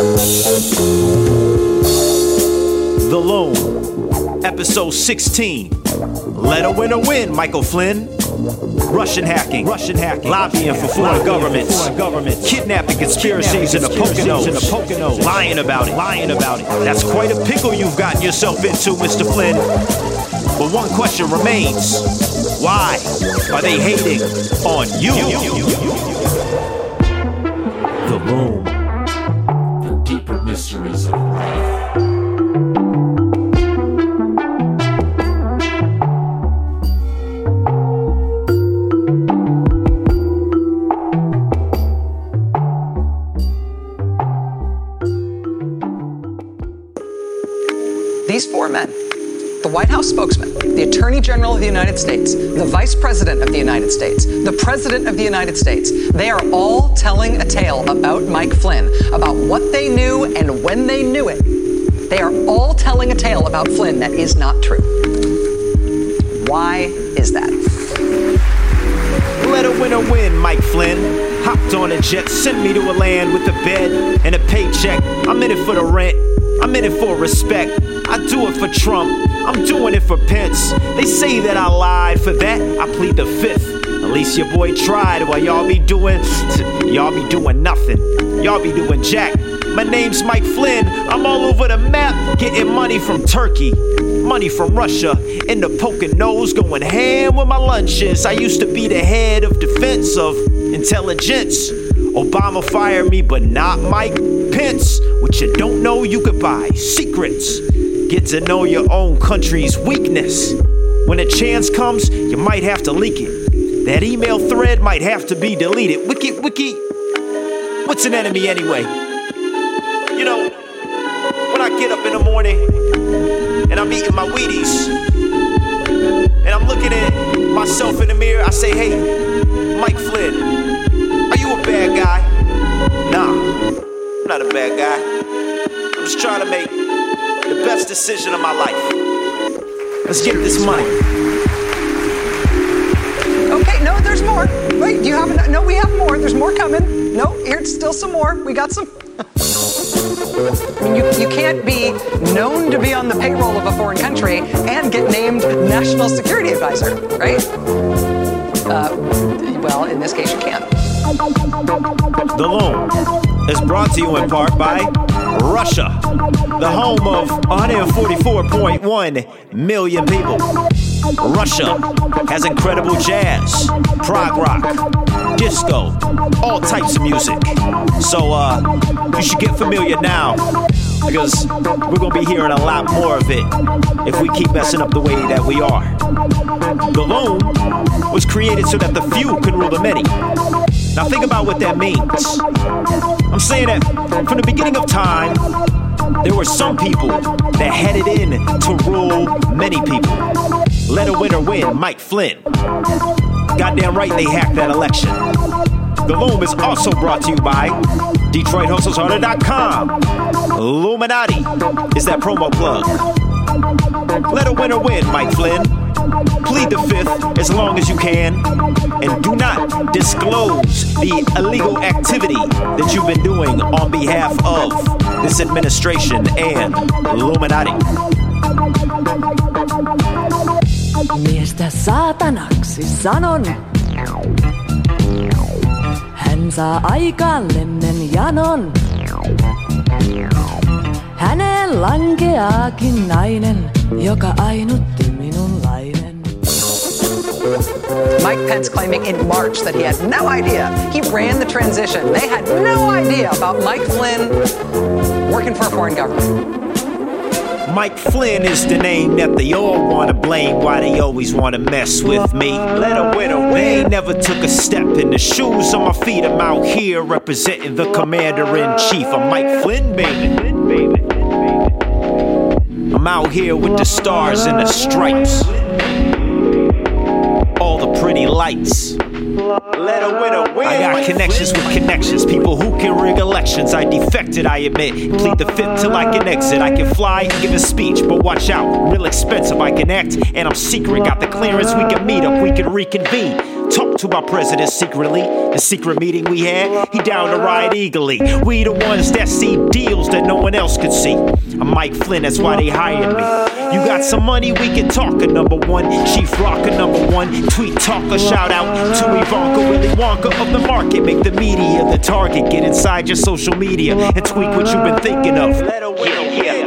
The Lum, episode 16. Let a winner win, Michael Flynn. Russian hacking, Russian hacking, lobbying for foreign governments, foreign governments, kidnapping conspiracies in the Poconos, in the Poconos, lying about it, lying about it. That's quite a pickle you've gotten yourself into, Mr. Flynn. But one question remains: Why are they hating on you? The room. These four men the White House spokesman, the Attorney General of the United States, the Vice President of the United States, the President of the United States they are all telling a tale about Mike Flynn, about what they knew and when they knew it. They are all telling a tale about Flynn that is not true. Why is that? Let a winner win, Mike Flynn. Hopped on a jet, sent me to a land with a bed and a paycheck. I'm in it for the rent, I'm in it for respect. I do it for Trump, I'm doing it for Pence. They say that I lied for that, I plead the fifth. At least your boy tried while y'all be doing, y'all be doing nothing. Y'all be doing jack. My name's Mike Flynn, I'm all over the map, getting money from Turkey. Money from Russia in the Poconos, going ham with my lunches. I used to be the head of defense of intelligence. Obama fired me, but not Mike Pence. What you don't know, you could buy secrets. Get to know your own country's weakness. When a chance comes, you might have to leak it. That email thread might have to be deleted. Wiki, wiki. What's an enemy anyway? You know, when I get up in the morning and I'm eating my Wheaties and I'm looking at myself in the mirror, I say, hey, Mike Flynn, not a bad guy. I'm just trying to make the best decision of my life. Let's get this money. Okay, no, there's more. Wait, do you have no? We have more. There's more coming. No, here's still some more. We got some. I mean, you, you can't be known to be on the payroll of a foreign country and get named national security advisor, right? Uh, well, in this case, you can. The Lum is brought to you in part by Russia, the home of 144.1 million people. Russia has incredible jazz, prog rock, disco, all types of music. So uh, you should get familiar now because we're gonna be hearing a lot more of it if we keep messing up the way that we are. The Lum was created so that the few can rule the many. Now think about what that means. I'm saying that from the beginning of time, there were some people that headed in to rule many people. Let a winner win, Mike Flynn. Goddamn right they hacked that election. The Lum is also brought to you by DetroitHustlesHarder.com. Illuminati is that promo plug. Let a winner win, Mike Flynn. Plead the fifth as long as you can. And do not disclose the illegal activity that you've been doing on behalf of this administration and Illuminati. Miestä saatanaksi sanon. Hän saa aikaan lemmen janon. Häneen lankeaakin nainen, joka minunlainen. Mike Pence claiming in March that he had no idea. He ran the transition. They had no idea about Mike Flynn working for a foreign government. Mike Flynn is the name that they all wanna blame. Why they always wanna mess with me? Let a win. They never took a step in the shoes on my feet. I'm out here representing the commander in chief. I'm Mike Flynn, baby. I'm out here with the stars and the stripes. Pretty lights. Let a win. I got connections with connections, people who can rig elections. I defected, I admit. Plead the fifth till I can exit. I can fly and give a speech, but watch out, real expensive. I can act, and I'm secret. Got the clearance, we can meet up, we can reconvene. Talk to our president secretly. The secret meeting we had, he down to ride eagerly. We the ones that see deals that no one else could see. I'm Mike Flynn, that's why they hired me. You got some money, we can talk a number one. Number one. Tweet talker, shout out to Ivanka Willy Wonka of the market. Make the media the target. Get inside your social media and tweet what you've been thinking of. Yeah, yeah.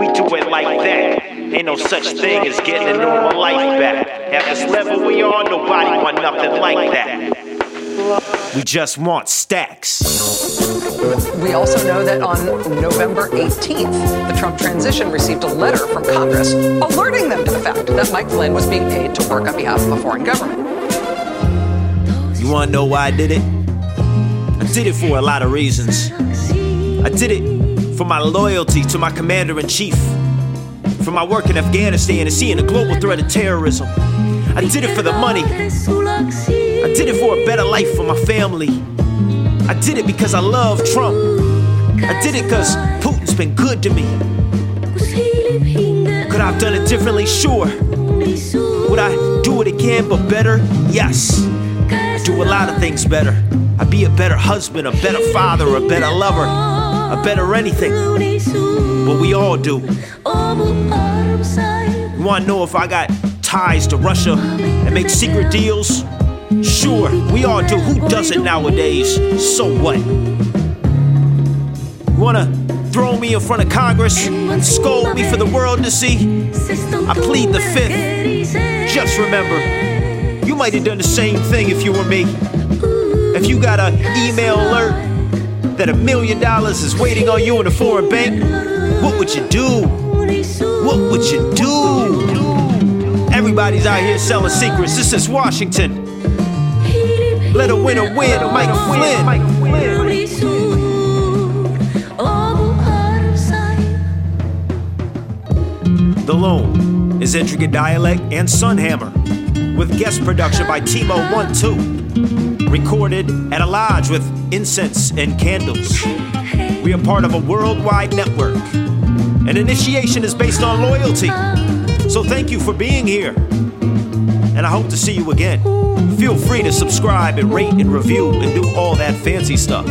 We do it like that. Ain't no such thing as getting a normal life back. At this level we are, nobody want nothing like that. We just want stacks. We also know that on November 18th, the Trump transition received a letter from Congress alerting them to the fact that Mike Flynn was being paid to work on behalf of a foreign government. You wanna know why I did it? I did it for a lot of reasons. I did it for my loyalty to my commander in chief, for my work in Afghanistan and seeing the global threat of terrorism. I did it for the money. I did it for a better life for my family. I did it because I love Trump. I did it because Putin's been good to me. Could I have done it differently? Sure. Would I do it again but better? Yes. I do a lot of things better. I'd be a better husband, a better father, a better lover, a better anything. But we all do. You wanna know if I got ties to Russia and make secret deals? Sure, we all do. Who doesn't nowadays? So what? You wanna throw me in front of Congress and scold me for the world to see? I plead the fifth. Just remember, you might have done the same thing if you were me. If you got an email alert that a million dollars is waiting on you in a foreign bank, what would you do? What would you do? Everybody's out here selling secrets. This is Washington. Let a winner win, Mike Flynn. The Lum is intricate dialect and Sun Hammer, with guest production by Timo One Two. Recorded at a lodge with incense and candles. We are part of a worldwide network. An initiation is based on loyalty. So thank you for being here. And I hope to see you again. Feel free to subscribe and rate and review and do all that fancy stuff.